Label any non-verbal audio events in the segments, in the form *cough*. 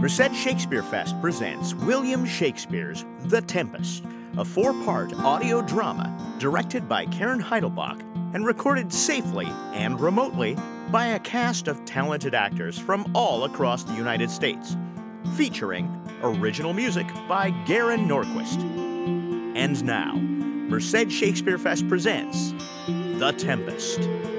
Merced Shakespeare Fest presents William Shakespeare's The Tempest, a four part audio drama directed by Karen Heidelbach and recorded safely and remotely by a cast of talented actors from all across the United States, featuring original music by Garen Norquist. And now, Merced Shakespeare Fest presents The Tempest.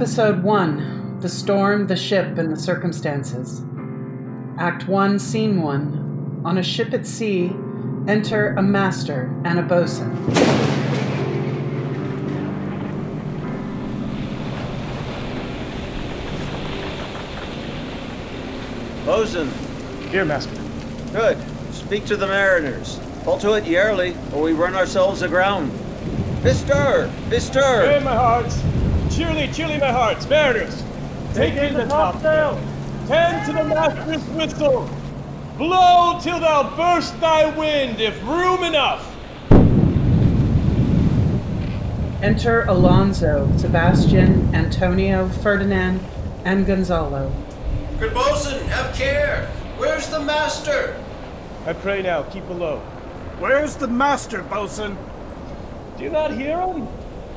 Episode 1 The Storm, the Ship, and the Circumstances. Act 1, Scene 1 On a ship at sea, enter a master and a bosun. Bosun, Here, master. good. Speak to the mariners. Pull to it yarely, or we run ourselves aground. Bestir! Bestir! Hey, my hearts! Cheerly, cheerly, my hearts! Mariners! Take in the topsail! Tend to the master's whistle! Blow till thou burst thy wind, if room enough! Enter Alonso, Sebastian, Antonio, Ferdinand, and Gonzalo. Good bosun, have care! Where's the master? I pray now, keep below. Where's the master, bosun? Do you not hear him?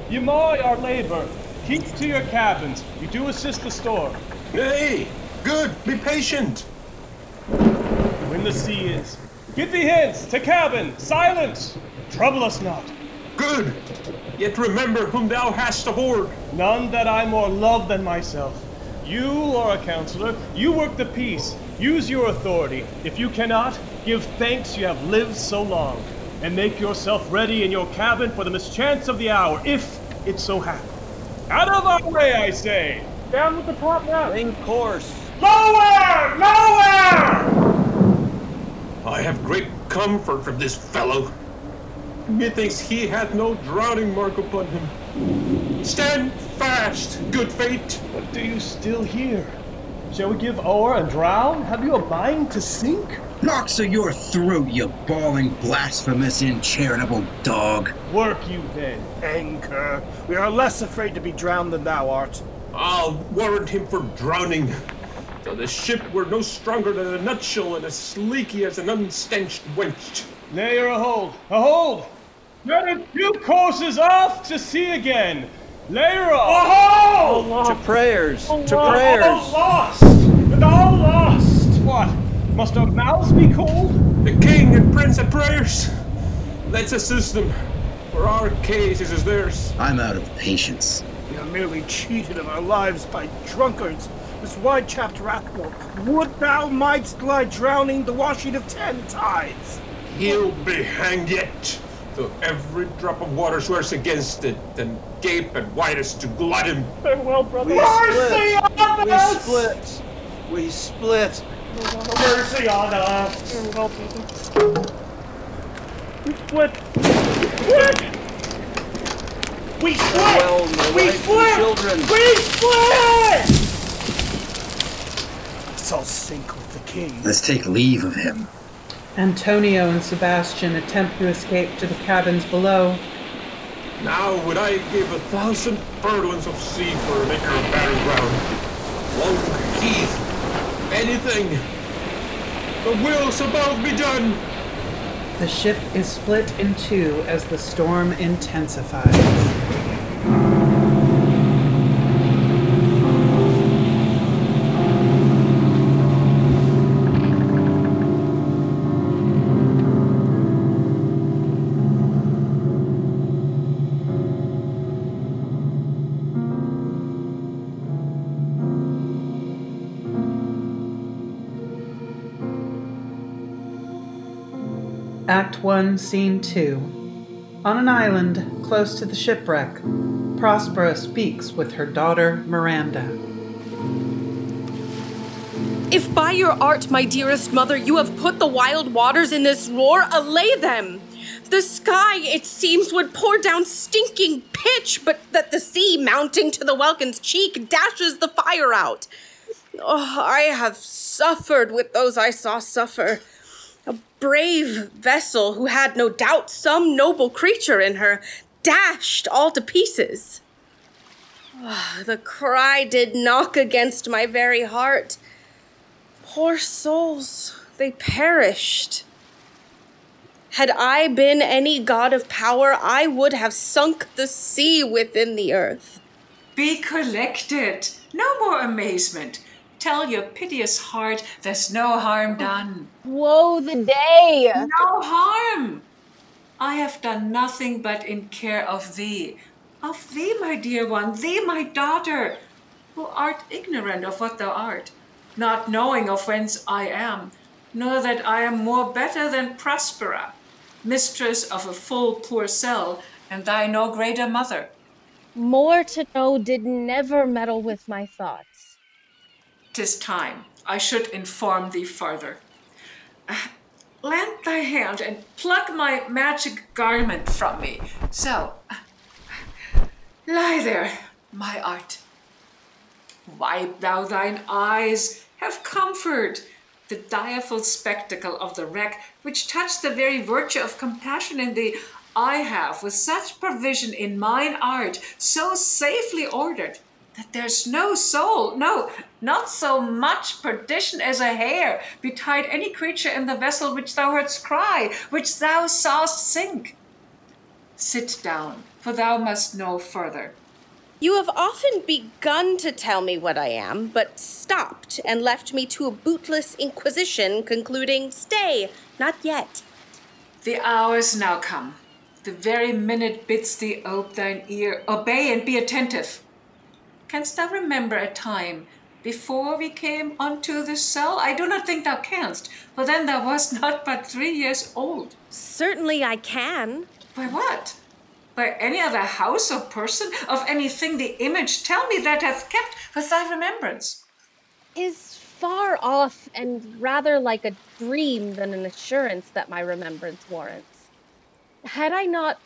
You mar our labor. Keep to your cabins. You do assist the storm. Nay, good, be patient. When the sea is. Get thee hence, to cabin, silence! Trouble us not. Good. Yet remember whom thou hast aboard. None that I more love than myself. You are a counselor. You work the peace. Use your authority. If you cannot, give thanks you have lived so long. And make yourself ready in your cabin for the mischance of the hour, if it so happen. Out of our way, I say! Down with the top now! Wing course. Lower! Lower! I have great comfort from this fellow. Methinks he hath no drowning mark upon him. Stand fast, good fate. What do you still here? Shall we give o'er and drown? Have you a mind to sink? Knock so you're through, you bawling, blasphemous, incharitable dog. Work you then. Anchor. We are less afraid to be drowned than thou art. I'll warrant him for drowning. Though the ship were no stronger than a nutshell and as sleeky as an unstenched wench. Lay her a hold. A hold! Turning two courses off to sea again. Lay her off. To prayers. To prayers! All prayers. lost! And all lost! What? Must our mouths be cold? The king and prince at prayers. Let's assist them, for our case is as theirs. I'm out of patience. We are merely cheated of our lives by drunkards. This wide chapped rascal, would thou mightst lie drowning the washing of ten tides! He'll be hanged yet, though every drop of water swears against it, and gape and widest to glut him. Farewell, brother. We Mercy split. on We split. We split. Mercy on us! Farewell, brother. We split. Split! We split! Farewell, we split! children. We split! Let's all sink with the king. Let's take leave of him. Antonio and Sebastian attempt to escape to the cabins below. Now would I give a thousand furlongs of sea for an acre of barren ground. Long heath, anything. The will's above be done. The ship is split in two as the storm intensifies. Act 1, Scene 2. On an island close to the shipwreck, Prospera speaks with her daughter Miranda. If by your art, my dearest mother, you have put the wild waters in this roar, allay them. The sky, it seems, would pour down stinking pitch, but that the sea, mounting to the welkin's cheek, dashes the fire out. Oh, I have suffered with those I saw suffer. Brave vessel who had no doubt some noble creature in her, dashed all to pieces. Oh, the cry did knock against my very heart. Poor souls, they perished. Had I been any god of power, I would have sunk the sea within the earth. Be collected. No more amazement. Tell your piteous heart there's no harm done. Woe the day! No harm. I have done nothing but in care of thee. Of thee, my dear one, thee, my daughter, who art ignorant of what thou art, not knowing of whence I am, nor that I am more better than Prospera, mistress of a full poor cell, and thy no greater mother. More to know did never meddle with my thoughts. Tis time I should inform thee further. Uh, lend thy hand and pluck my magic garment from me. So, uh, lie there, my art. Wipe thou thine eyes, have comfort. The direful spectacle of the wreck, which touched the very virtue of compassion in thee, I have, with such provision in mine art, so safely ordered, that there's no soul, no, not so much perdition as a hair, betide any creature in the vessel which thou heardst cry, which thou sawest sink. Sit down, for thou must know further. You have often begun to tell me what I am, but stopped and left me to a bootless inquisition, concluding, Stay, not yet. The hour's now come. The very minute bids thee ope thine ear. Obey and be attentive. Canst thou remember a time before we came unto this cell? I do not think thou canst, for then thou wast *laughs* not but three years old. Certainly I can. By what? By any other house or person, of anything the image tell me that hath kept with thy remembrance. Is far off and rather like a dream than an assurance that my remembrance warrants. Had I not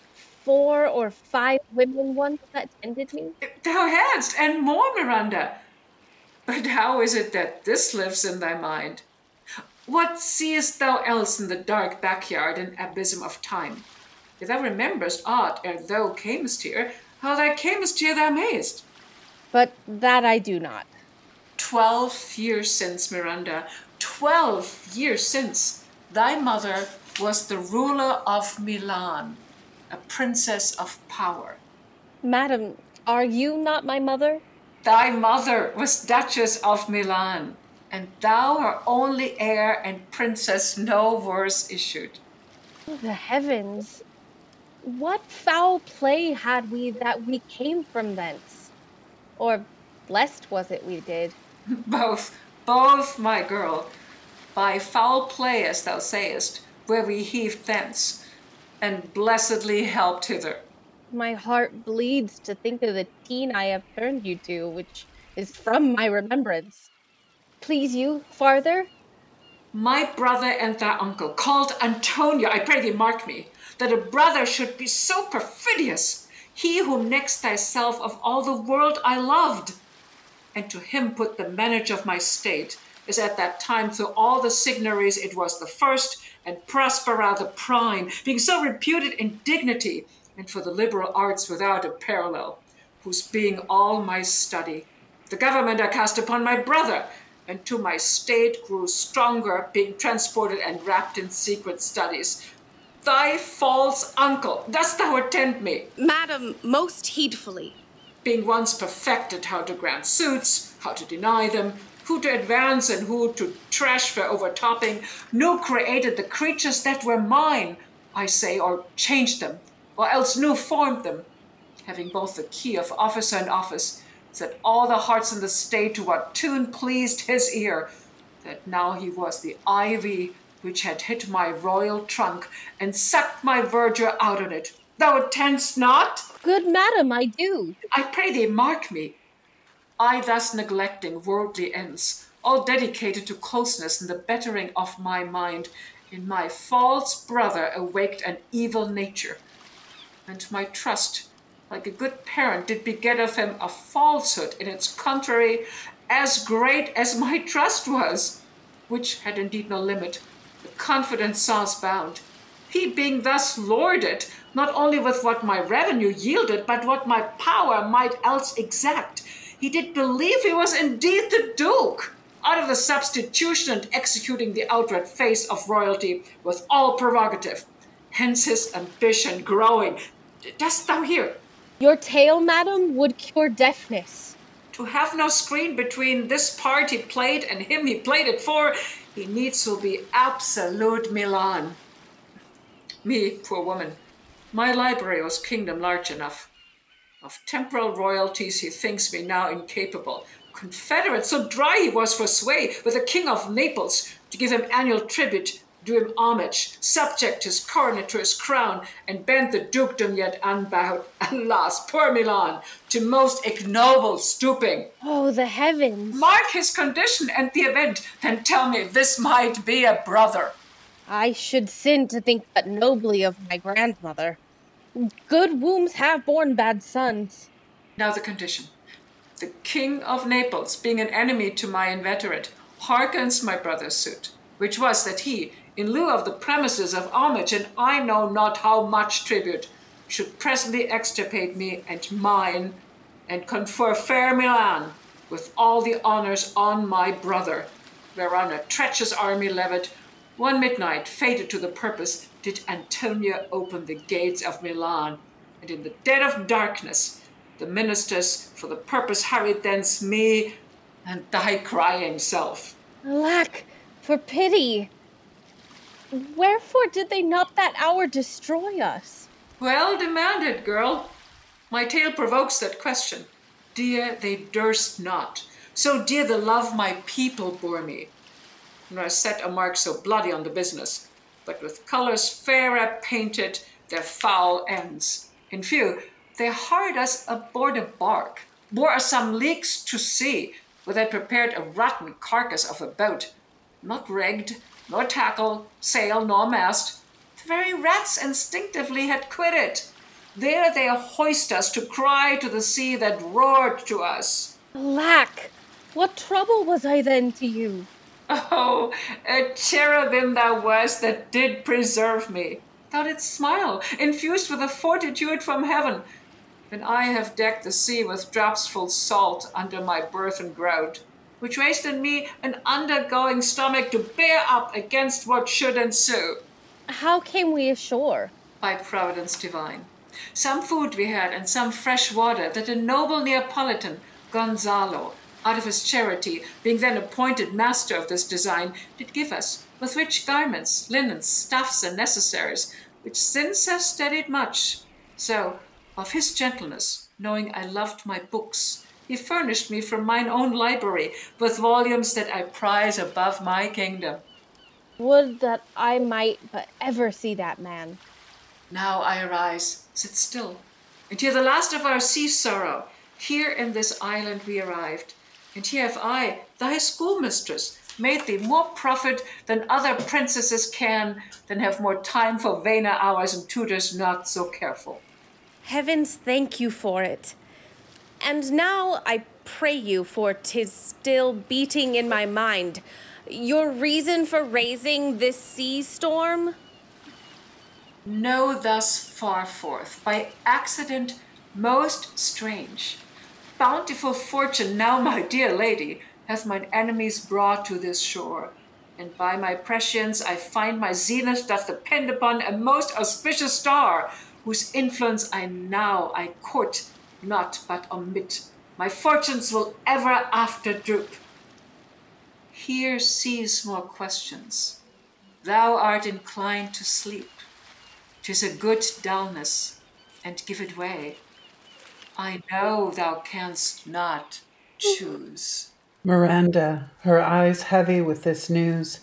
four or five women once that tended me? Thou hadst, and more, Miranda. But how is it that this lives in thy mind? What seest thou else in the dark backyard and abysm of time? If thou rememberest aught ere thou camest here, how thou camest here thou mayst. But that I do not. Twelve years since, Miranda, twelve years since, thy mother was the ruler of Milan, a princess of power. Madam, are you not my mother? Thy mother was Duchess of Milan, and thou her only heir and princess no worse issued. Oh, the heavens! What foul play had we that we came from thence? Or blessed was it we did? *laughs* Both, both, my girl. By foul play, as thou sayest, were we heaved thence, and blessedly helped hither. My heart bleeds to think of the teen I have turned you to, which is from my remembrance. Please you, farther? My brother and thy uncle, called Antonio, I pray thee mark me, that a brother should be so perfidious, he who next thyself of all the world I loved, and to him put the manage of my state, as at that time through all the signories it was the first, and Prospera the prime, being so reputed in dignity, and for the liberal arts without a parallel, whose being all my study, the government I cast upon my brother, and to my state grew stronger, being transported and wrapped in secret studies. Thy false uncle, dost thou attend me? Madam, most heedfully. Being once perfected how to grant suits, how to deny them, who to advance and who to trash for overtopping, new created the creatures that were mine, I say, or changed them, or else new formed them, having both the key of officer and office, set all the hearts in the state to what tune pleased his ear, that now he was the ivy which had hit my royal trunk and sucked my verdure out on it. Thou attendst not? Good madam, I do. I pray thee mark me. I thus neglecting worldly ends, all dedicated to closeness and the bettering of my mind, In my false brother awaked an evil nature, and my trust, like a good parent, did beget of him a falsehood in its contrary as great as my *laughs* trust was, which had indeed no limit, the confidence sauce bound. He being thus lorded, not only with what my revenue yielded, but what my power might else exact, he did believe he was indeed the Duke out of the substitution and executing the outward face of royalty with all prerogative. Hence his ambition growing. Dost thou hear? Your tale, madam, would cure deafness. To have no screen between this part he played and him he played it for, he needs to be absolute Milan. Me, poor woman, my library was kingdom large enough. Of temporal royalties he thinks me now incapable, confederate, so dry he was for sway with the King of Naples, to give him annual tribute, do him homage, subject his coronet to his crown, and bend the dukedom yet unbowed, *laughs* alas, poor Milan, to most ignoble stooping. Oh, the heavens! Mark his condition and the event, then tell me this might be a brother. I should sin to think but nobly of my grandmother. Good wombs have borne bad sons. Now the condition. The King of Naples, being an enemy to my inveterate, hearkens my brother's suit, which was that he, in lieu of the premises of homage and I know not how much tribute, should presently extirpate me and mine, and confer fair Milan with all the honors on my brother, whereon a treacherous army levied, one midnight, fated to the purpose, did Antonia open the gates of Milan, and in the dead of darkness the ministers for the purpose hurried thence me and thy crying self. Alack, for pity! Wherefore did they not that hour destroy us? Well demanded, girl. My tale provokes that question. Dear, they durst not. So dear the love my people bore me, nor set a mark so bloody on the business, but with colors fairer painted their foul ends. In few, they hired us aboard a bark, bore us some leagues to sea, where they prepared a rotten carcass of a boat, not rigged, nor tackle, sail, nor mast. The very rats instinctively had quit it. There they hoist us to cry to the sea that roared to us. Alack, what trouble was I then to you? Oh, a cherubim thou wast that did preserve me. Thou didst smile, infused with a fortitude from heaven, when I have decked the sea with dropsful salt under my burthen grout, which raised in me an undergoing stomach to bear up against what should ensue. How came we ashore? By providence divine. Some food we had, and some fresh water that a noble Neapolitan, Gonzalo, out of his charity, being then appointed master of this design, did give us, with rich garments, linens, stuffs, and necessaries, which since have steadied much. So, of his gentleness, knowing I loved my books, he furnished me from mine own library with volumes that I prize above my kingdom. Would that I might but ever see that man. Now I arise, sit still, and hear the last of our sea sorrow. Here in this island we arrived, and here have I, thy schoolmistress, made thee more profit than other princesses can, than have more time for vainer hours and tutors not so careful. Heavens thank you for it. And now I pray you, for 'tis still beating in my mind, your reason for raising this sea storm? Know thus far forth, by accident most strange, bountiful fortune now, my dear lady, hath mine enemies brought to this shore. And by my prescience I find my zenith doth depend upon a most auspicious star, whose influence I now I court, not but omit. My fortunes will ever after droop. Here cease more questions. Thou art inclined to sleep. 'Tis a good dullness, and give it way. I know thou canst not choose. Miranda, her eyes heavy with this news,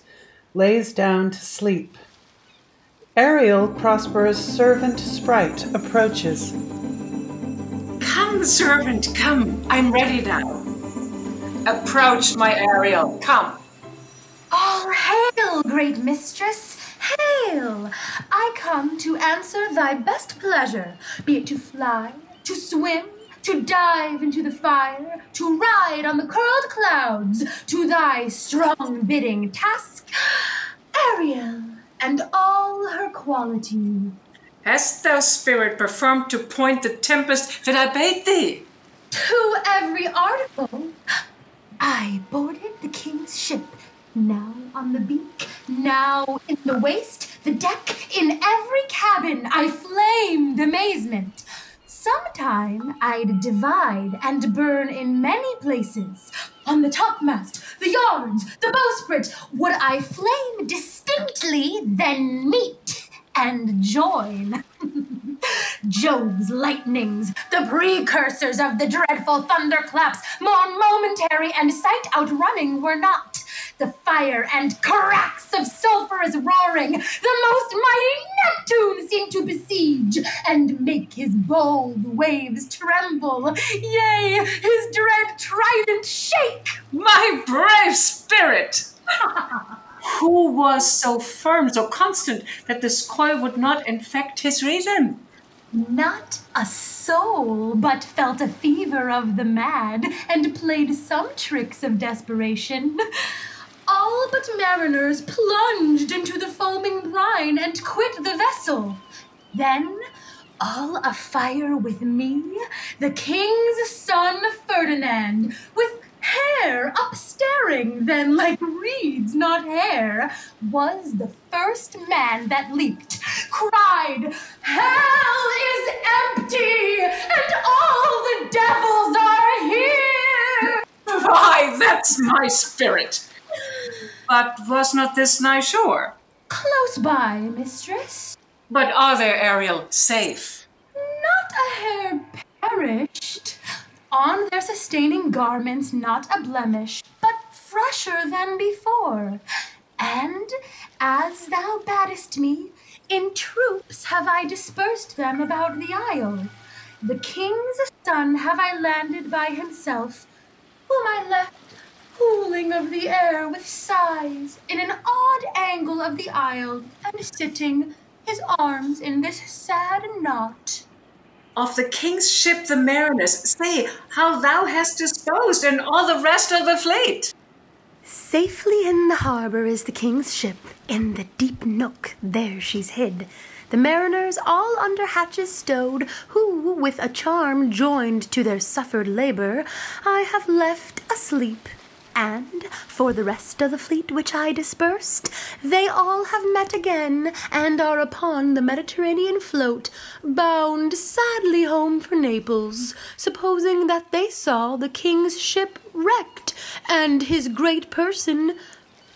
lays down to sleep. Ariel, Prospera's servant sprite, approaches. Come, servant, come. I'm ready now. Approach, my Ariel. Come. All hail, great mistress. Hail! I come to answer thy best pleasure, be it to fly, to swim, to dive into the fire, to ride on the curled clouds, to thy strong bidding task, Ariel, and all her quality. Hast thou, spirit, performed to point the tempest that I bade thee? To every article. I boarded the king's ship, now on the beak, now in the waist, the deck, in every cabin I flamed amazement. Sometime I'd divide and burn in many places. On the topmast, the yards, the bowsprit, would I flame distinctly, then meet and join. *laughs* Jove's lightnings, the precursors of the dreadful thunderclaps, more momentary and sight outrunning were not. The fire and cracks of sulphurous roaring, the most mighty Neptune seemed to besiege and make his bold waves tremble, yea, his dread trident shake. My brave spirit! *laughs* Who was so firm, so constant, that this coil would not infect his reason? Not a soul but felt a fever of the mad and played some tricks of desperation. All but mariners plunged into the foaming brine and quit the vessel. Then, all afire with me, the king's son Ferdinand, with hair upstaring, then like reeds, not hair, was the first man that leaped, cried, Hell is empty, and all the devils are here! Why, that's my spirit! But was not this nigh shore? Close by, mistress. But are there, Ariel, safe? Not a hair perished. On their sustaining garments not a blemish, but fresher than before. And, as thou badest me, in troops have I dispersed them about the isle. The king's son have I landed by himself, whom I left cooling of the air with sighs in an odd angle of the isle, and sitting, his arms in this sad knot. Of the king's ship the mariners, say how thou hast disposed and all the rest of the fleet. Safely in the harbor is the king's ship, in the deep nook there she's hid. The mariners all under hatches stowed, who, with a charm joined to their suffered labor, I have left asleep. And for the rest of the fleet which I dispersed, they all have met again, and are upon the Mediterranean float, bound sadly home for Naples, supposing that they saw the king's ship wrecked, and his great person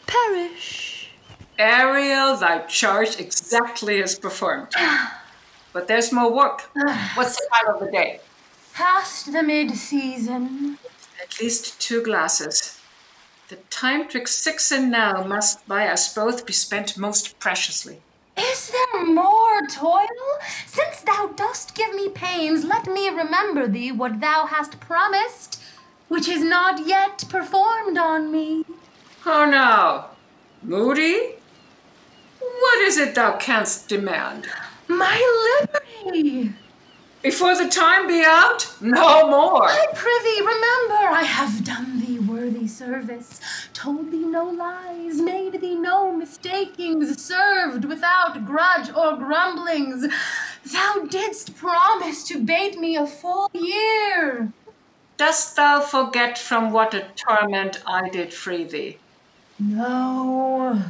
perish. Ariel, thy charge exactly is performed. *sighs* but there's more work. *sighs* What's the time of the day? Past the mid season. At least two glasses. The time twixt six and now must by us both be spent most preciously. Is there more toil? Since thou dost give me pains, let me remember thee what thou hast promised, which is not yet performed on me. Oh, How now? Moody? What is it thou canst demand? My liberty! Before the time be out? No more! I prithee, remember, I have done service, told thee no lies, made thee no mistakings, served without grudge or grumblings. Thou didst promise to bait me a full year. Dost thou forget from what a torment I did free thee? No.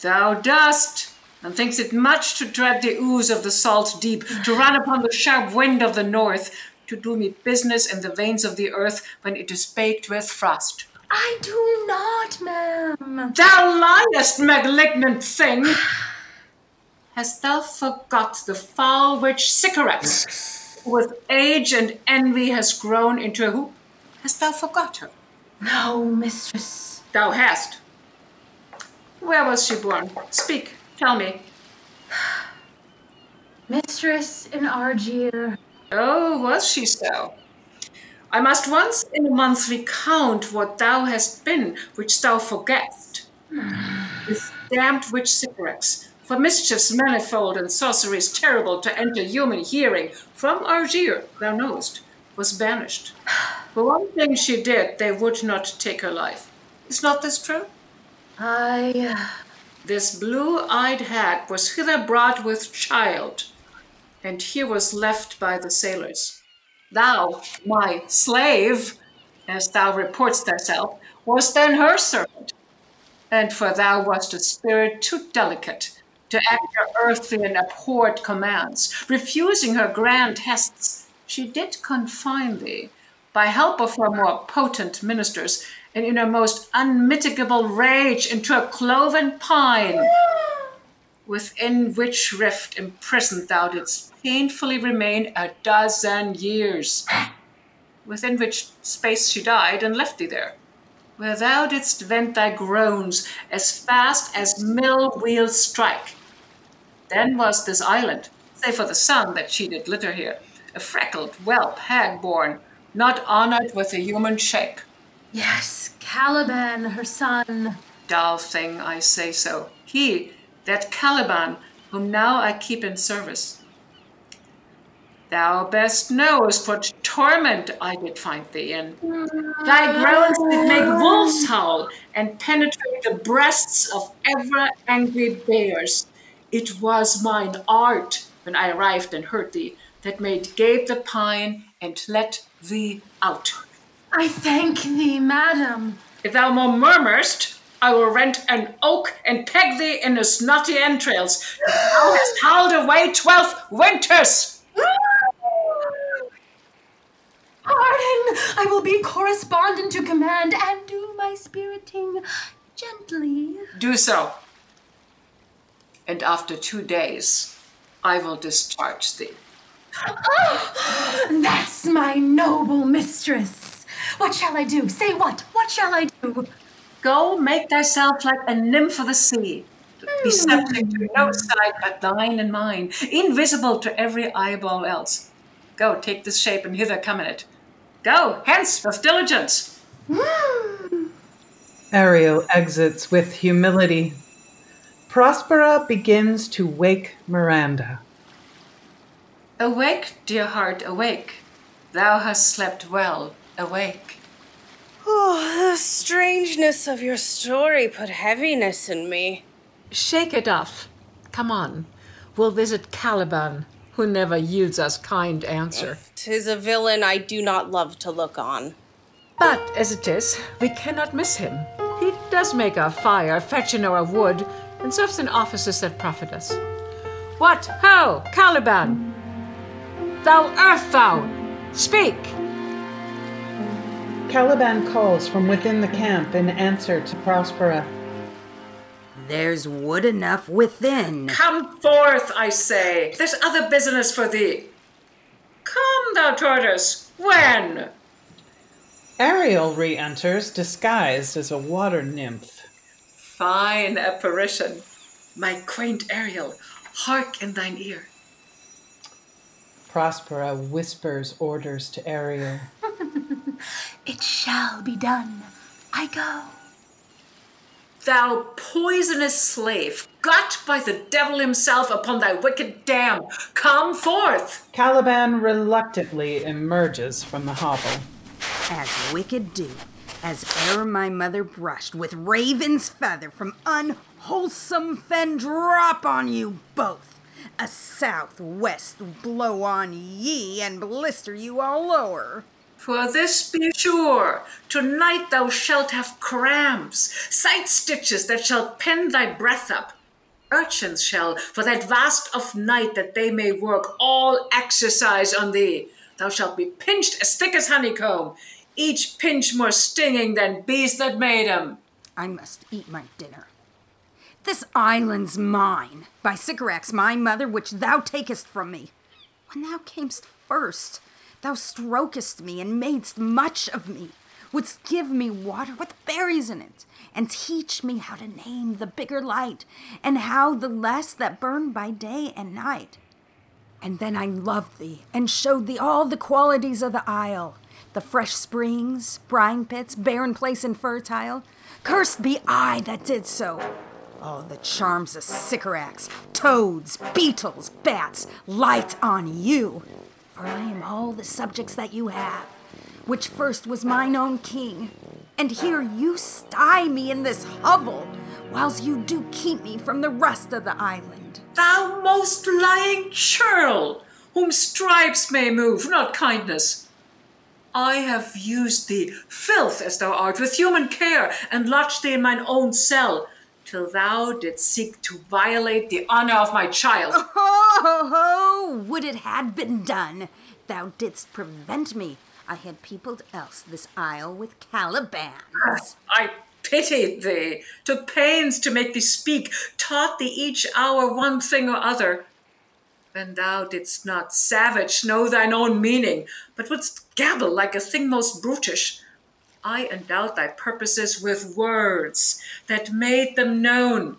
Thou dost, and thinks it much to tread the ooze of the salt deep, to run upon the sharp wind of the north, to do me business in the veins of the earth when it is baked with frost. I do not, ma'am. Thou liest, malignant thing! *sighs* Hast thou forgot the foul witch Sycorax, with age and envy has grown into a hoop? Hast thou forgot her? No, mistress. Thou hast. Where was she born? Speak, tell me. *sighs* Mistress in Argier. Oh, was she so? I must once in a month recount what thou hast been, which thou forgettest. this damned witch Sycorax, for mischiefs manifold and sorceries terrible to enter human hearing, from Argier, thou knowest, was banished. For one thing she did, they would not take her life. Is not this true? I. This blue eyed hag was hither brought with child, and here was left by the sailors. Thou, my slave, as thou reportst thyself, was then her servant. And for thou wast a spirit too delicate to act her earthly and abhorred commands, refusing her grand hests, she did confine thee, by help of her more potent ministers, and in her most unmitigable rage into a cloven pine, within which rift imprisoned thou didst painfully remain a dozen years, within which space she died and left thee there, where thou didst vent thy groans as fast as mill wheels strike. Then was this island, save for the sun that she did litter here, a freckled whelp hag born, not honored with a human shape. Yes, Caliban, her son. Dull thing, I say so. He, that Caliban, whom now I keep in service. Thou best knowest what torment I did find thee in. Thy groans did make wolves howl and penetrate the breasts of ever angry bears. It was mine art, when I arrived and heard thee, that made gape the pine and let thee out. I thank thee, madam. If thou more murmurst, I will rent an oak and peg thee in his knotty entrails. Thou hast howled away twelve winters. *gasps* Pardon! I will be correspondent to command and do my spiriting gently. Do so. And after two days, I will discharge thee. Ah, *gasps* that's my noble mistress. What shall I do? Say what? What shall I do? Go make thyself like a nymph of the sea, be hmm. subject to no sight but thine and mine, invisible to every eyeball else. Go, take this shape and hither come in it. Go, hence with diligence. Hmm. Ariel exits with humility. Prospera begins to wake Miranda. Awake, dear heart, awake. Thou hast slept well, awake. Oh, the strangeness of your story put heaviness in me. Shake it off. Come on. We'll visit Caliban, who never yields us kind answer. Tis a villain I do not love to look on. But as it is, we cannot miss him. He does make our fire, fetching our wood, and serves in offices that profit us. What ho, Caliban! Thou earth thou! Speak! Caliban calls from within the camp in answer to Prospera. There's wood enough within. Come forth, I say. There's other business for thee. Come, thou tortoise. When? Ariel re enters disguised as a water nymph. Fine apparition. My quaint Ariel, hark in thine ear. Prospera whispers orders to Ariel. *laughs* It shall be done. I go. Thou poisonous slave, got by the devil himself upon thy wicked dam, come forth! Caliban reluctantly emerges from the hovel. As wicked do, as e'er my mother brushed with raven's feather from unwholesome fen drop on you both. A southwest blow on ye and blister you all o'er. For this be sure, tonight thou shalt have cramps, sight stitches that shall pin thy breath up. Urchins shall, for that vast of night that they may work all exercise on thee. Thou shalt be pinched as thick as honeycomb, each pinch more stinging than bees that made 'em. I must eat my dinner. This island's mine, by Sycorax my mother, which thou takest from me. When thou camest first, thou strokest me and madest much of me, wouldst give me water with berries in it, and teach me how to name the bigger light, and how the less that burn by day and night. And then I loved thee, and showed thee all the qualities of the isle the fresh springs, brine pits, barren place and fertile. Cursed be I that did so. Oh, the charms of Sycorax, toads, beetles, bats, light on you. For I am all the subjects that you have, which first was mine own king. And here you sty me in this hovel, whiles you do keep me from the rest of the island. Thou most lying churl, whom stripes may move, not kindness. I have used thee, filth as thou art, with human care, and lodged thee in mine own cell, till thou didst seek to violate the honor of my child. *laughs* Oh, would it had been done! Thou didst prevent me. I had peopled else this isle with Calibans. Ah, I pitied thee, took pains to make thee speak, taught thee each hour one thing or other. When thou didst not savage know thine own meaning, but wouldst gabble like a thing most brutish, I endowed thy purposes with words that made them known.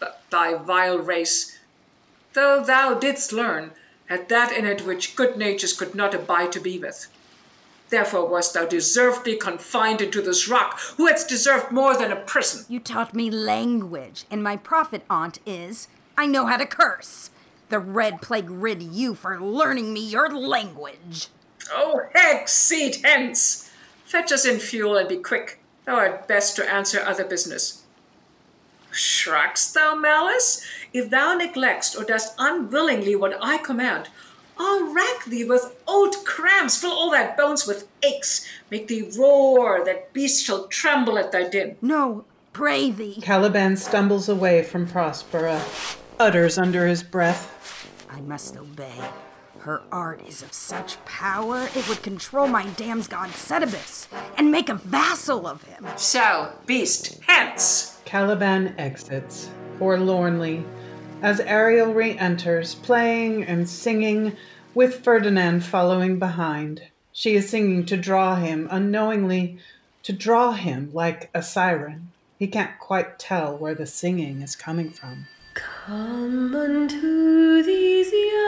But thy vile race, though thou didst learn, had that in it which good natures could not abide to be with. Therefore wast thou deservedly confined into this rock, who hadst deserved more than a prison. You taught me language, and my profit on't is I know how to curse. The red plague rid you for learning me your language. Oh, heck, seat hence! Fetch us in fuel and be quick. Thou art best to answer other business. Shrugg'st thou malice? If thou neglectst or dost unwillingly what I command, I'll rack thee with old cramps, fill all thy bones with aches, make thee roar that beasts shall tremble at thy din. No, pray thee. Caliban stumbles away from Prospera, utters under his breath. I must obey. Her art is of such power it would control my damned god Setebos and make a vassal of him. So, beast, hence! Caliban exits, forlornly, as Ariel re enters, playing and singing, with Ferdinand following behind. She is singing to draw him, unknowingly, to draw him like a siren. He can't quite tell where the singing is coming from. Come unto these yellow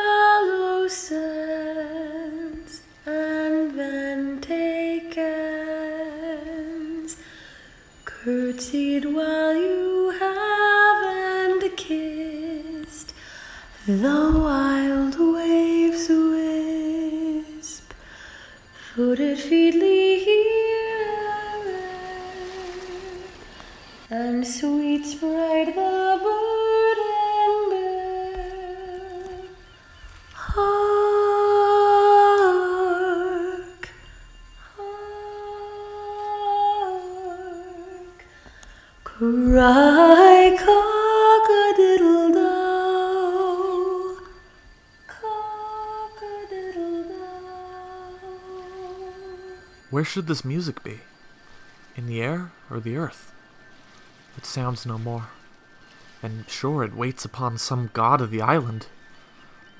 While you have and kissed the Where should this music be? In the air or the earth? It sounds no more. And sure it waits upon some god of the island.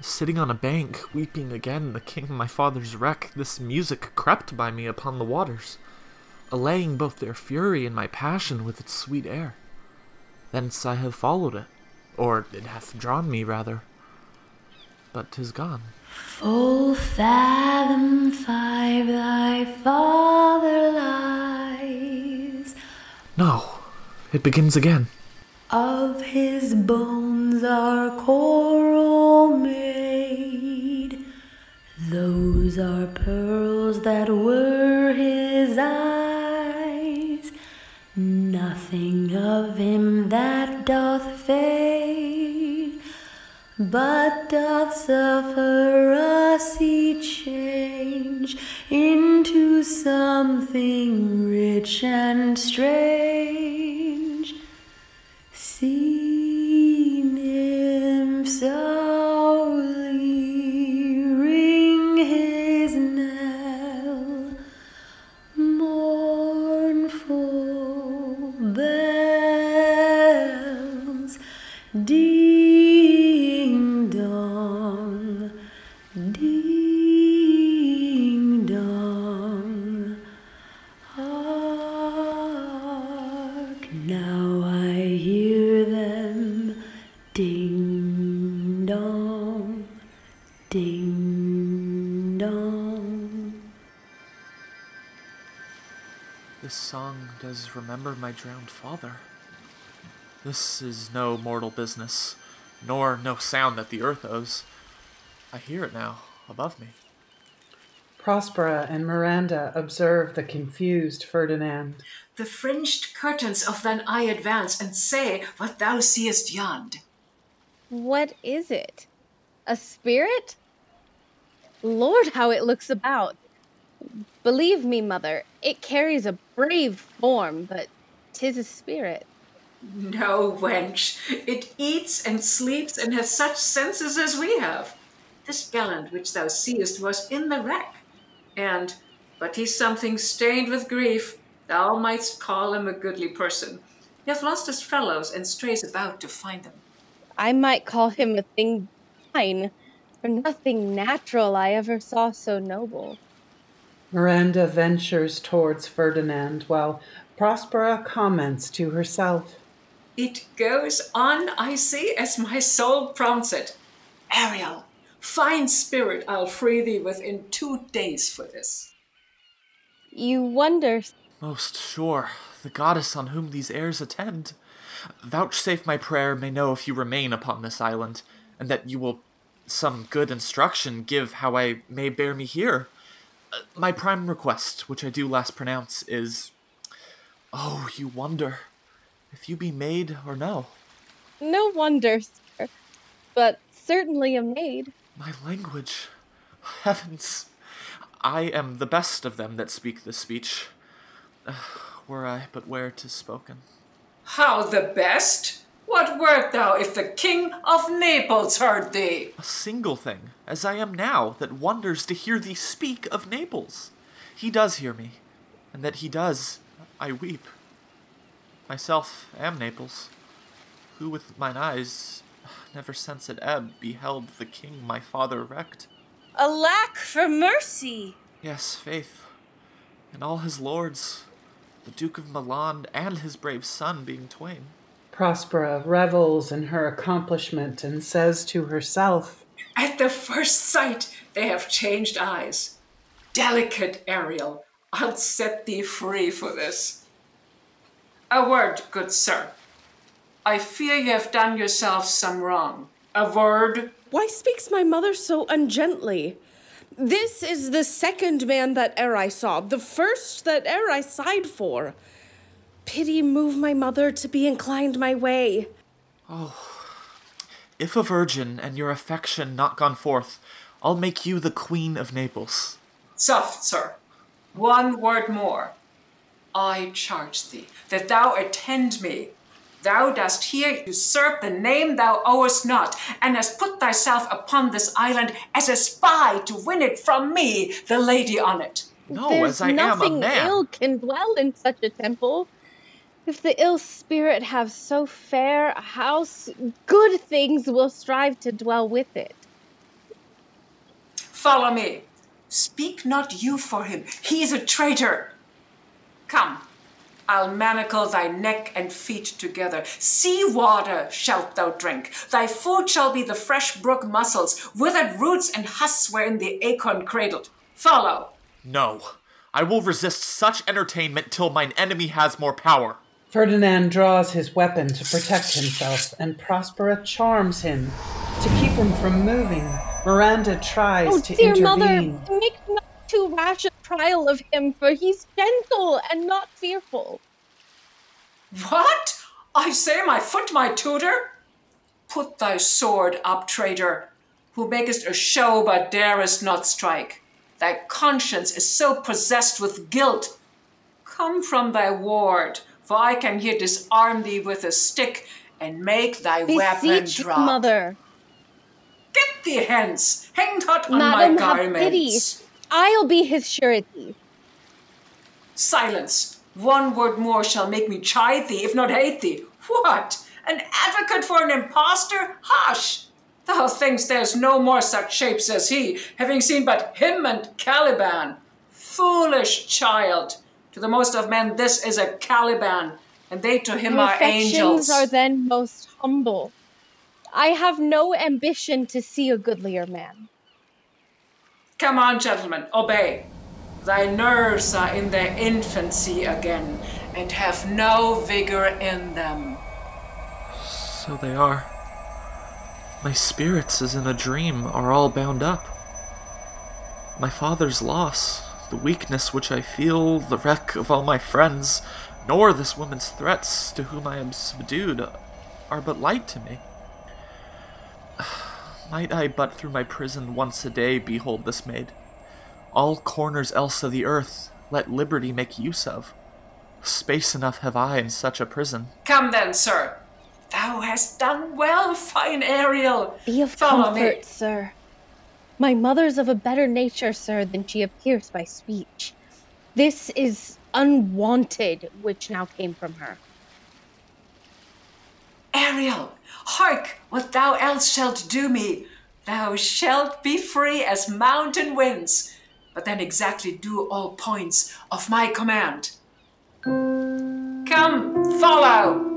Sitting on a bank, weeping again the king my father's wreck, this music crept by me upon the waters, allaying both their fury and my passion with its sweet air. Thence I have followed it, or it hath drawn me rather. But 'tis gone. Full fathom five thy father lies, No, it begins again. of his bones are coral made. Those are pearls that were his eyes. Nothing of him that but doth suffer us each change into something rich and strange. Sea song does remember my drowned father. This is no mortal business, nor no sound that the earth owes. I hear it now, above me. Prospera and Miranda observe the confused Ferdinand. The fringed curtains of thine eye advance and say what thou seest yond. What is it? A spirit? Lord, how it looks about. Believe me, mother, it carries a brave form, but 'tis a spirit. No, wench. It eats and sleeps and has such senses as we have. This gallant which thou seest was in the wreck, and, but he's something stained with grief, thou mightst call him a goodly person. He hath lost his fellows and strays about to find them. I might call him a thing fine, for nothing natural I ever saw so noble. Miranda ventures towards Ferdinand while Prospera comments to herself. It goes on, I see, as my soul prompts it. Ariel, fine spirit, I'll free thee within two days for this. You wonder. Most sure, the goddess on whom these airs attend. Vouchsafe my prayer may know if you remain upon this island, and that you will some good instruction give how I may bear me here. My prime request, which I do last pronounce, is Oh, you wonder if you be maid or no. No wonder, sir, but certainly a maid. My language. Heavens. I am the best of them that speak this speech. Uh, were I but where 'tis spoken. How the best? What wert thou if the King of Naples heard thee? A single thing, as I am now, that wonders to hear thee speak of Naples. He does hear me, and that he does, I weep. Myself am Naples, who with mine eyes, *sighs* never since at ebb, beheld the king my father wrecked. Alack for mercy! Yes, faith, and all his lords, the Duke of Milan and his brave son being twain. Prospera revels in her accomplishment and says to herself, At the first sight, they have changed eyes. Delicate Ariel, I'll set thee free for this. A word, good sir. I fear you have done yourself some wrong. A word. Why speaks my mother so ungently? This is the second man that e'er I saw, the first that e'er I sighed for. Pity move my mother to be inclined my way. Oh, if a virgin and your affection not gone forth, I'll make you the Queen of Naples. Soft, sir. One word more. I charge thee that thou attend me. Thou dost here usurp the name thou owest not, and hast put thyself upon this island as a spy to win it from me, the lady on it. No, There's as I am a man. nothing man. ill can dwell in such a temple. If the ill spirit have so fair a house, good things will strive to dwell with it. Follow me. Speak not you for him. He is a traitor. Come, I'll manacle thy neck and feet together. Sea water shalt thou drink. Thy food shall be the fresh brook mussels, withered roots and husks wherein the acorn cradled. Follow. No, I will resist such entertainment till mine enemy has more power. Ferdinand draws his weapon to protect himself, and Prospera charms him to keep him from moving. Miranda tries Oh, to dear intervene. mother, make not too rash a trial of him, for he's gentle and not fearful. What? I say my foot my tutor? Put thy sword up, traitor, who makest a show but darest not strike. Thy conscience is so possessed with guilt. Come from thy ward, for I can here disarm thee with a stick and make thy weapon Beseech you, drop. mother. Get thee hence, hang not on Madam, my have garments. pity. I'll be his surety. Silence. One word more shall make me chide thee, if not hate thee. What? An advocate for an impostor? Hush! Thou thinkst there's no more such shapes as he, having seen but him and Caliban. Foolish child! To the most of men, this is a Caliban, and they to him Your are affections angels. are then most humble. I have no ambition to see a goodlier man. Come on, gentlemen, obey. Thy nerves are in their infancy again, and have no vigor in them. So they are. My spirits, as in a dream, are all bound up. My father's loss, the weakness which I feel, the wreck of all my friends, nor this woman's threats to whom I am subdued, are but light to me. *sighs* Might I but through my prison once a day behold this maid, all corners else of the earth let liberty make use of. Space enough have I in such a prison. Come then, sir. Thou hast done well, fine Ariel. Be of Follow comfort, me. sir. My mother's of a better nature, sir, than she appears by speech. This is unwanted which now came from her. Ariel, hark what thou else shalt do me. Thou shalt be free as mountain winds, but then exactly do all points of my command. Come, follow.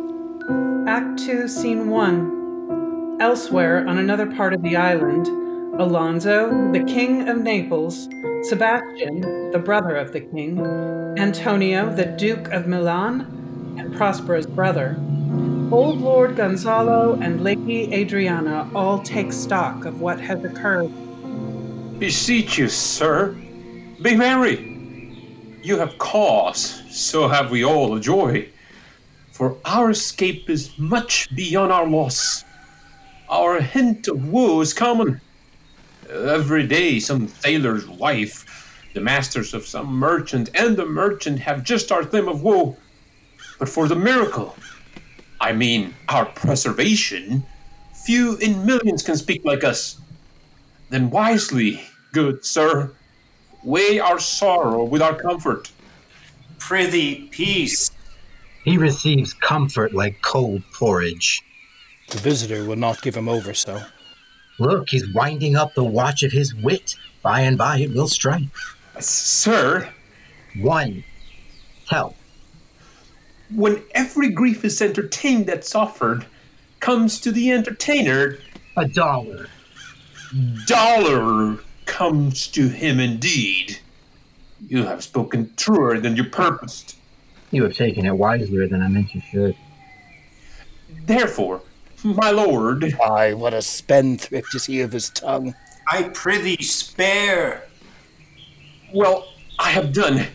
Act 2, Scene 1. Elsewhere, on another part of the island, Alonso, the King of Naples, Sebastian, the brother of the king, Antonio, the Duke of Milan, and Prospero's brother, Old Lord Gonzalo and Lady Adriana all take stock of what has occurred. Beseech you, sir, be merry. You have cause, so have we all a joy. For our escape is much beyond our loss. Our hint of woe is common. Every day, some sailor's wife, the masters of some merchant, and the merchant have just our theme of woe. But for the miracle, I mean our preservation, few in millions can speak like us. Then wisely, good sir, weigh our sorrow with our comfort. Prithee, peace. He receives comfort like cold porridge. The visitor will not give him over so. Look, he's winding up the watch of his wit. By and by it will strike. Sir? One. Tell. When every grief is entertained that's offered, comes to the entertainer a dollar. Dollar comes to him indeed. You have spoken truer than you purposed. You have taken it wiselier than I meant you should. Therefore, my lord. Ay, what a spendthrift is he of his tongue. I prithee, spare. Well, I have done.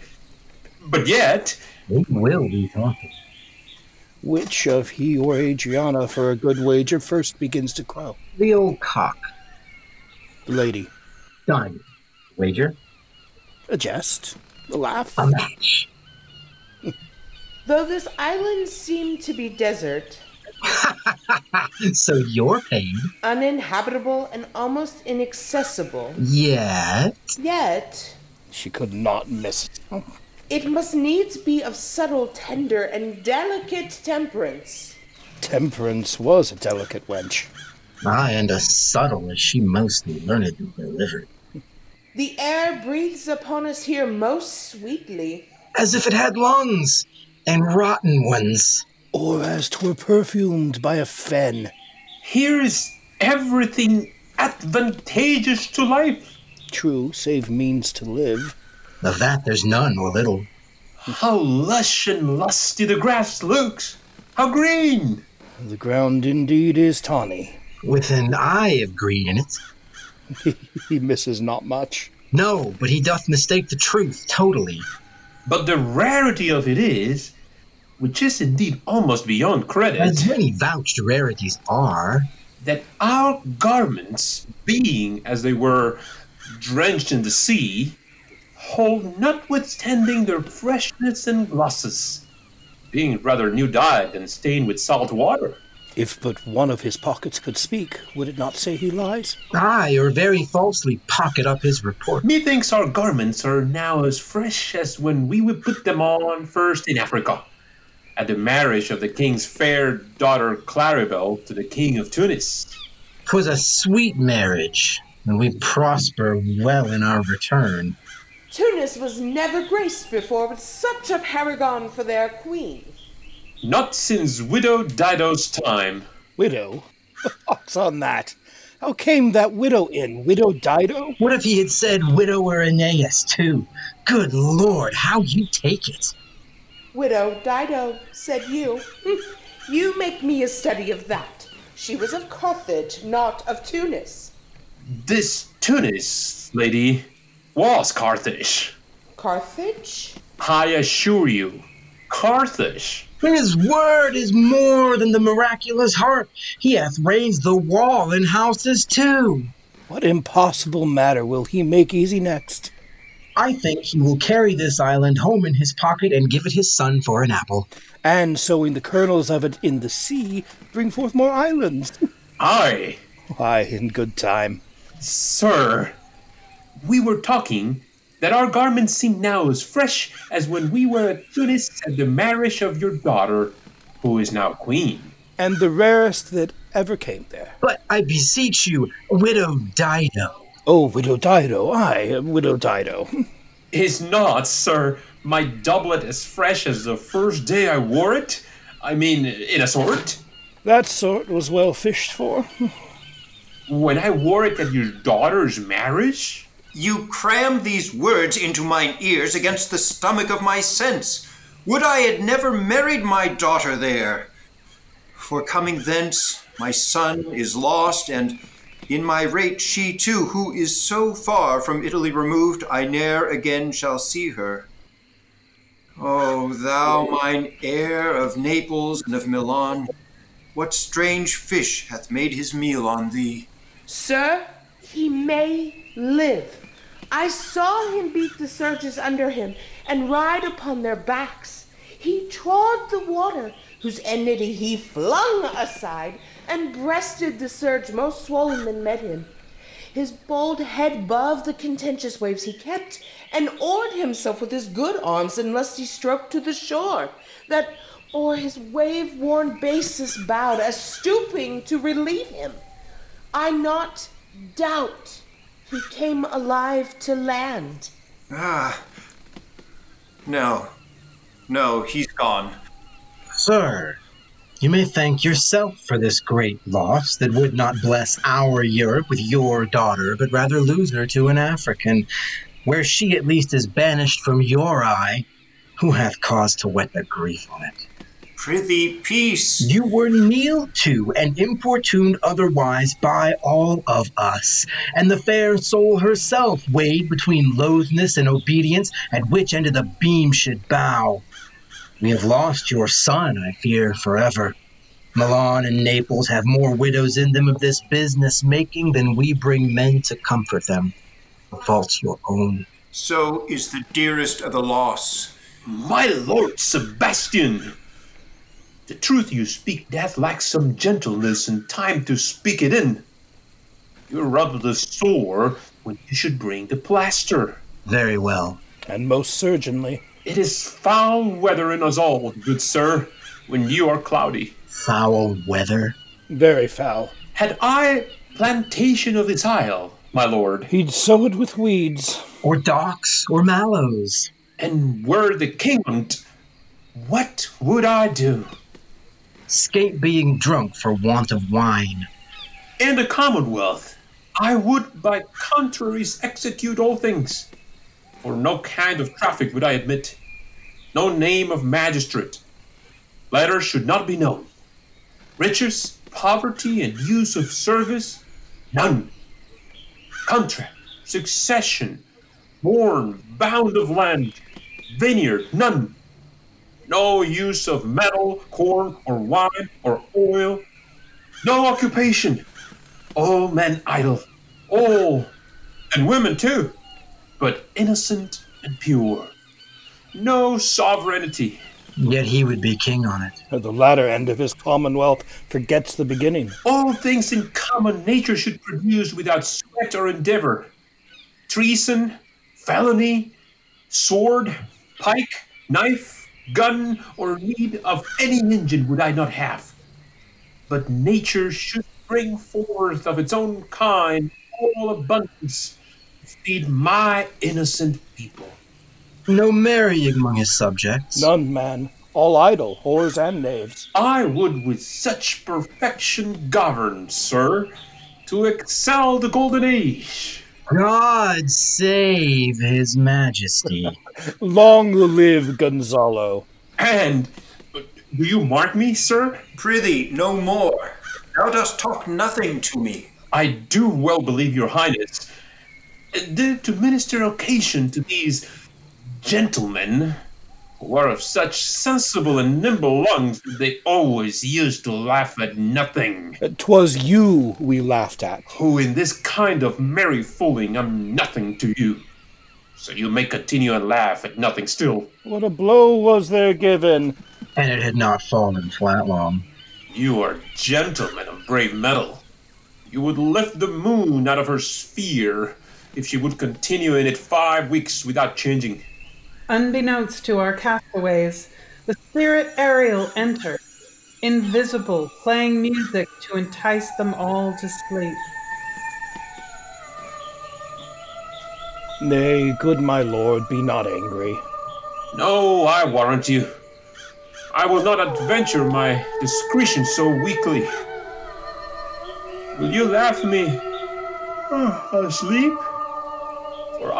But yet. We will be talking. Which of he or Adriana for a good wager first begins to crow? The old cock. The lady. Done. Wager? A jest? A laugh? A match. Though this island seemed to be desert, *laughs* so you're paid. uninhabitable, and almost inaccessible, Yet. yet She could not miss it. it must needs be of subtle, tender, and delicate temperance. Temperance was a delicate wench. Aye, and as subtle as she mostly learnedly delivered. The air breathes upon us here most sweetly. As if it had lungs, and rotten ones. Or as twere perfumed by a fen. Here is everything advantageous to life. True, save means to live. Of that there's none or little. How lush and lusty the grass looks! How green! The ground indeed is tawny. With an eye of green in it. *laughs* he misses not much. No, but he doth mistake the truth totally. But the rarity of it is, which is indeed almost beyond credit, As many vouched rarities are, that our garments, being as they were drenched in the sea, hold notwithstanding their freshness and glosses, being rather new dyed than stained with salt water. If but one of his pockets could speak, would it not say he lies? Aye, or very falsely pocket up his report. Methinks our garments are now as fresh as when we would put them on first in Africa, at the marriage of the king's fair daughter Claribel to the king of Tunis. 'Twas a sweet marriage, and we prosper well in our return. Tunis was never graced before with such a paragon for their queen. Not since widow Dido's time. Widow? *laughs* Ox on that. How came that widow in? Widow Dido? What if he had said widower Aeneas, too? Good lord, how you take it. Widow Dido, said you. *laughs* you make me a study of that. She was of Carthage, not of Tunis. This Tunis, lady, was Carthage. Carthage? I assure you, Carthage. His word is more than the miraculous harp. He hath raised the wall and houses too. What impossible matter will he make easy next? I think he will carry this island home in his pocket and give it his son for an apple. And sowing the kernels of it in the sea, bring forth more islands. *laughs* Aye. Aye, in good time. Sir, we were talking that our garments seem now as fresh as when we were at Tunis at the marriage of your daughter, who is now queen. And the rarest that ever came there. But I beseech you, Widow Dido. Oh, Widow Dido, aye, Widow Dido. Is not, sir, my doublet as fresh as the first day I wore it? I mean, in a sort? That sort was well fished for. when I wore it at your daughter's marriage? You crammed these words into mine ears against the stomach of my sense. Would I had never married my daughter there! For coming thence, my son is lost, and in my rate she too, who is so far from Italy removed, I ne'er again shall see her. O thou mine heir of Naples and of Milan, what strange fish hath made his meal on thee? Sir, he may live. I saw him beat the surges under him and ride upon their backs. He trod the water, whose enmity he flung aside, and breasted the surge most swollen that met him. His bold head above the contentious waves he kept, and oared himself with his good arms in lusty stroke to the shore, that o'er his wave-worn basis bowed, as stooping to relieve him. I not doubt he came alive to land. Ah. No. No, he's gone. Sir, you may thank yourself for this great loss that would not bless our Europe with your daughter, but rather lose her to an African, where she at least is banished from your eye, who hath cause to wet the grief on it. Prithee, peace. You were kneeled to and importuned otherwise by all of us, and the fair soul herself weighed between loathness and obedience, at which end of the beam should bow. We have lost your son, I fear, forever. Milan and Naples have more widows in them of this business making than we bring men to comfort them. The fault's your own. So is the dearest of the loss. My lord Sebastian! The truth you speak doth lack some gentleness and time to speak it in. You rub the sore when you should bring the plaster. Very well. And most surgeonly. It is foul weather in us all, good sir, when you are cloudy. Foul weather? Very foul. Had I plantation of this isle, my lord, He'd sow it with weeds. Or docks, or mallows. and were the king what would I do? Scape being drunk for want of wine. And a commonwealth, I would by contraries execute all things. For no kind of traffic would I admit, no name of magistrate. Letters should not be known. Riches, poverty, and use of service, none. Contract, succession, born, bound of land, vineyard, none. No use of metal, corn, or wine, or oil. No occupation. All men idle. All, and women too, but innocent and pure. No sovereignty. Yet he would be king on it. At the latter end of his commonwealth forgets the beginning. All things in common nature should produce without sweat or endeavor. Treason, felony, sword, pike, knife, gun, or need of any engine would I not have. But nature should bring forth of its own kind all abundance to feed my innocent people. No marrying among his subjects. None, man. All idle, whores and knaves. I would with such perfection govern, sir, to excel the golden age. God save his majesty. *laughs* Long live Gonzalo. And do you mark me, sir? Prithee, no more. Thou dost talk nothing to me. I do well believe, your highness, that to minister occasion to these gentlemen who are of such sensible and nimble lungs that they always used to laugh at nothing. 'Twas you we laughed at. Who in this kind of merry fooling am nothing to you. So you may continue and laugh at nothing still. What a blow was there given! And it had not fallen flat long. You are gentlemen of brave metal. You would lift the moon out of her sphere if she would continue in it five weeks without changing. Unbeknownst to our castaways, the spirit Ariel entered, invisible, playing music to entice them all to sleep. Nay, good my lord, be not angry. No, I warrant you. I will not adventure my discretion so weakly. Will you laugh me ah, asleep?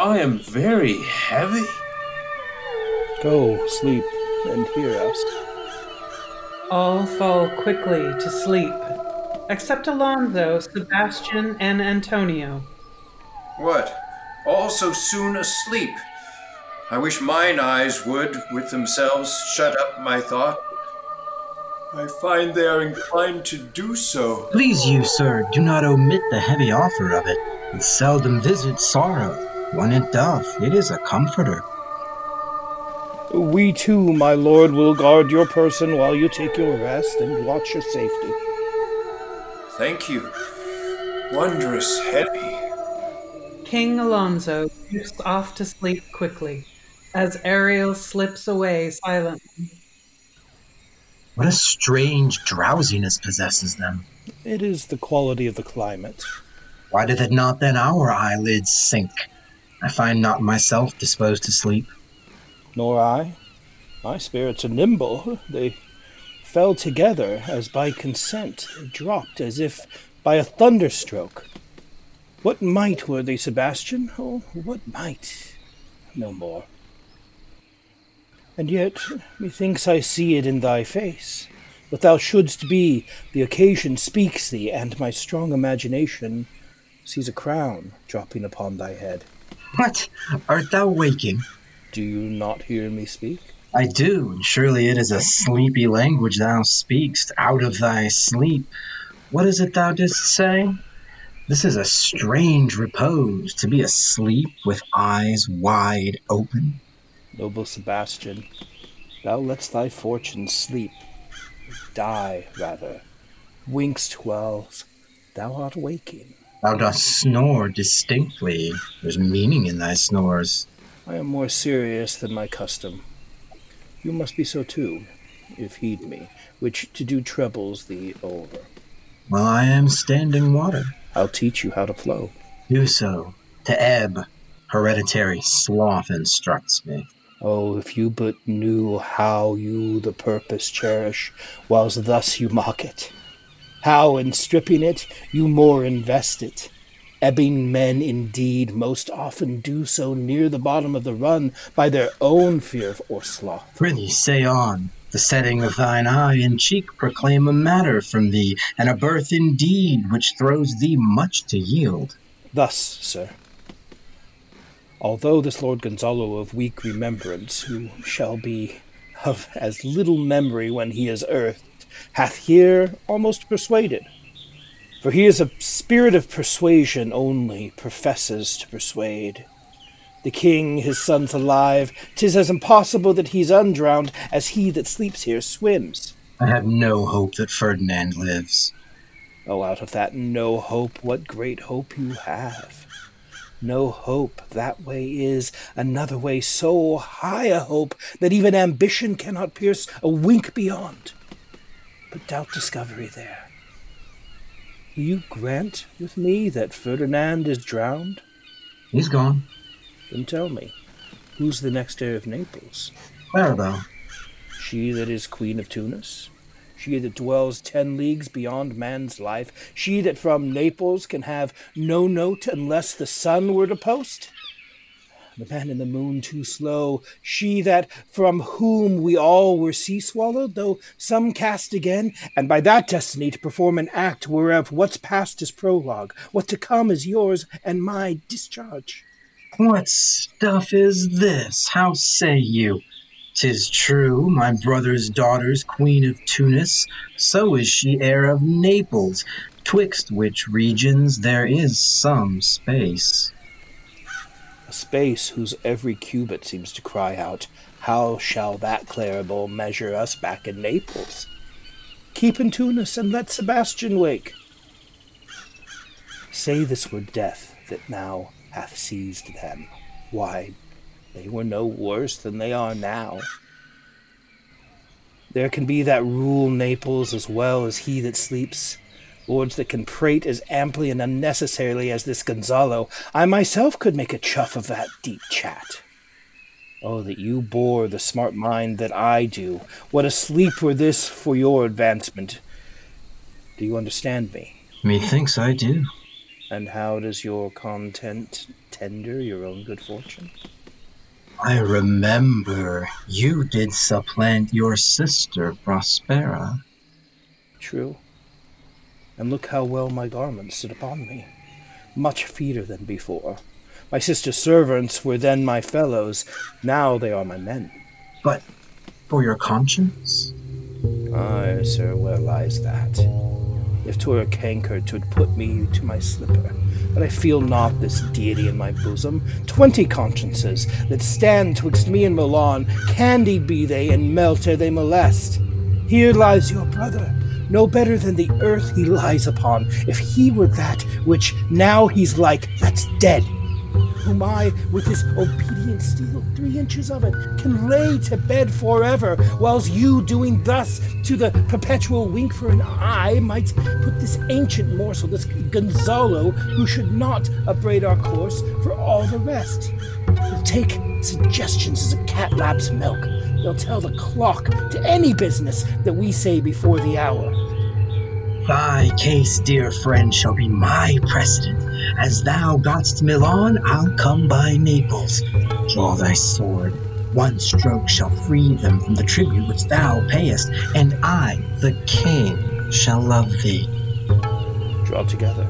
For I am very heavy. Go, sleep, and hear us. All fall quickly to sleep, except Alonzo, Sebastian, and Antonio. What? All so soon asleep? I wish mine eyes would, with themselves, shut up my thought. I find they are inclined to do so. Please you, sir, do not omit the heavy offer of it. and seldom visit sorrow. When it doth, it is a comforter. We too, my lord, will guard your person while you take your rest and watch your safety. Thank you. Wondrous heavy. King Alonso drifts off to sleep quickly, as Ariel slips away silently. What a strange drowsiness possesses them. It is the quality of the climate. Why did it not then our eyelids sink? I find not myself disposed to sleep. Nor I. My spirits are nimble. They fell together as by consent. They dropped as if by a thunderstroke. What might were they, Sebastian? Oh, what might? No more. And yet, methinks I see it in thy face. What thou shouldst be, the occasion speaks thee, and my strong imagination sees a crown dropping upon thy head. What? Art thou waking? Do you not hear me speak? I do, and surely it is a sleepy language thou speakst out of thy sleep. What is it thou didst say? This is a strange repose, to be asleep with eyes wide open. Noble Sebastian, thou letst thy fortune sleep, die rather. Winks twelves, thou art waking. Thou dost snore distinctly. There's meaning in thy snores. I am more serious than my custom. You must be so too, if heed me, which to do trebles thee over. Well, I am standing water. I'll teach you how to flow. Do so. To ebb, hereditary sloth instructs me. Oh, if you but knew how you the purpose cherish, whilst thus you mock it. How, in stripping it, you more invest it. Ebbing men indeed most often do so near the bottom of the run by their own fear or sloth. Prithee, say on. The setting of thine eye and cheek proclaim a matter from thee, and a birth indeed which throws thee much to yield. Thus, sir. Although this Lord Gonzalo of weak remembrance, who shall be of as little memory when he is earthed, hath here almost persuaded. For he is a spirit of persuasion only, professes to persuade. The king, his son's alive. Tis as impossible that he's undrowned as he that sleeps here swims. I have no hope that Ferdinand lives. Oh, out of that no hope, what great hope you have. No hope, that way is another way so high a hope that even ambition cannot pierce a wink beyond. But doubt discovery there. Will you grant with me that Ferdinand is drowned? He's gone. Then tell me, who's the next heir of Naples? Claribel. She that is queen of Tunis? She that dwells ten leagues beyond man's life? She that from Naples can have no note unless the sun were to post? The man in the moon too slow, she that from whom we all were sea swallowed, though some cast again, and by that destiny to perform an act whereof what's past is prologue, what to come is yours and my discharge. What stuff is this? How say you? Tis true, my brother's daughter's queen of Tunis, so is she heir of Naples, twixt which regions there is some space. Space whose every cubit seems to cry out, How shall that Claribel measure us back in Naples? Keep in Tunis and let Sebastian wake. Say this were death that now hath seized them. Why, they were no worse than they are now. There can be that rule Naples as well as he that sleeps. Lords that can prate as amply and unnecessarily as this Gonzalo. I myself could make a chuff of that deep chat. Oh, that you bore the smart mind that I do. What a sleep were this for your advancement. Do you understand me? Methinks I do. And how does your content tender your own good fortune? I remember you did supplant your sister, Prospera. True. And look how well my garments sit upon me. Much feeder than before. My sister's servants were then my fellows, now they are my men. But for your conscience? Ay, sir, where lies that? If 'twere a canker, 'twould put me to my slipper. But I feel not this deity in my bosom. Twenty consciences that stand twixt me and Milan, candied be they, and melt ere they molest. Here lies your brother, no better than the earth he lies upon. If he were that which now he's like, that's dead whom I, with his obedient steel, three inches of it, can lay to bed forever, whilst you, doing thus to the perpetual wink for an eye, might put this ancient morsel, this Gonzalo, who should not upbraid our course, for all the rest. Take suggestions as a cat laps milk. They'll tell the clock to any business that we say before the hour. Thy case, dear friend, shall be my precedent. As thou gotst Milan, I'll come by Naples. Draw thy sword. One stroke shall free them from the tribute which thou payest, and I, the king, shall love thee. Draw together.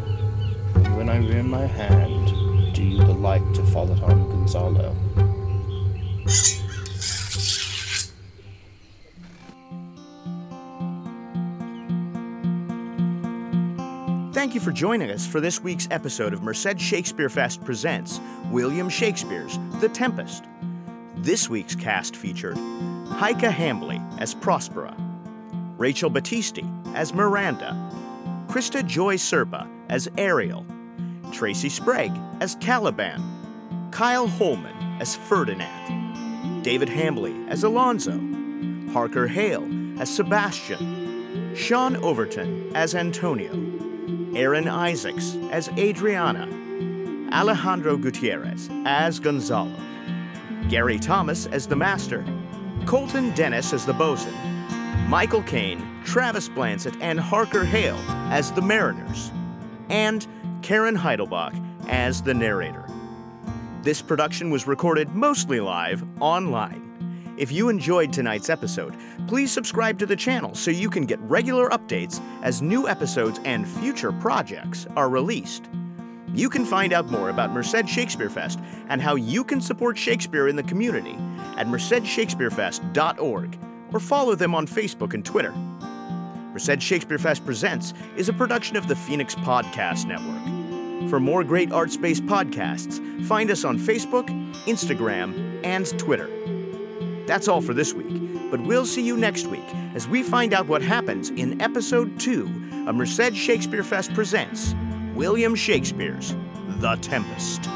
When I rear my hand, do you the like to fall it on Gonzalo? Thank you for joining us for this week's episode of Merced Shakespeare Fest presents William Shakespeare's The Tempest. This week's cast featured Heike Hambley as Prospera, Rachel Battisti as Miranda, Krista Joy Serpa as Ariel, Tracy Sprague as Caliban, Kyle Holman as Ferdinand, David Hambley as Alonzo, Harker Hale as Sebastian, Sean Overton as Antonio, Aaron Isaacs as Adriana, Alejandro Gutierrez as Gonzalo, Gary Thomas as the Master, Colton Dennis as the Bosun, Michael Kane, Travis Blansett, and Harker Hale as the Mariners, and Karen Heidelbach as the narrator. This production was recorded mostly live online. If you enjoyed tonight's episode, please subscribe to the channel so you can get regular updates as new episodes and future projects are released. You can find out more about Merced Shakespeare Fest and how you can support Shakespeare in the community at mercedshakespearefest.org or follow them on Facebook and Twitter. Merced Shakespeare Fest Presents is a production of the Phoenix Podcast Network. For more great arts based podcasts, find us on Facebook, Instagram, and Twitter. That's all for this week, but we'll see you next week as we find out what happens in episode 2 of Merced Shakespeare Fest Presents William Shakespeare's The Tempest.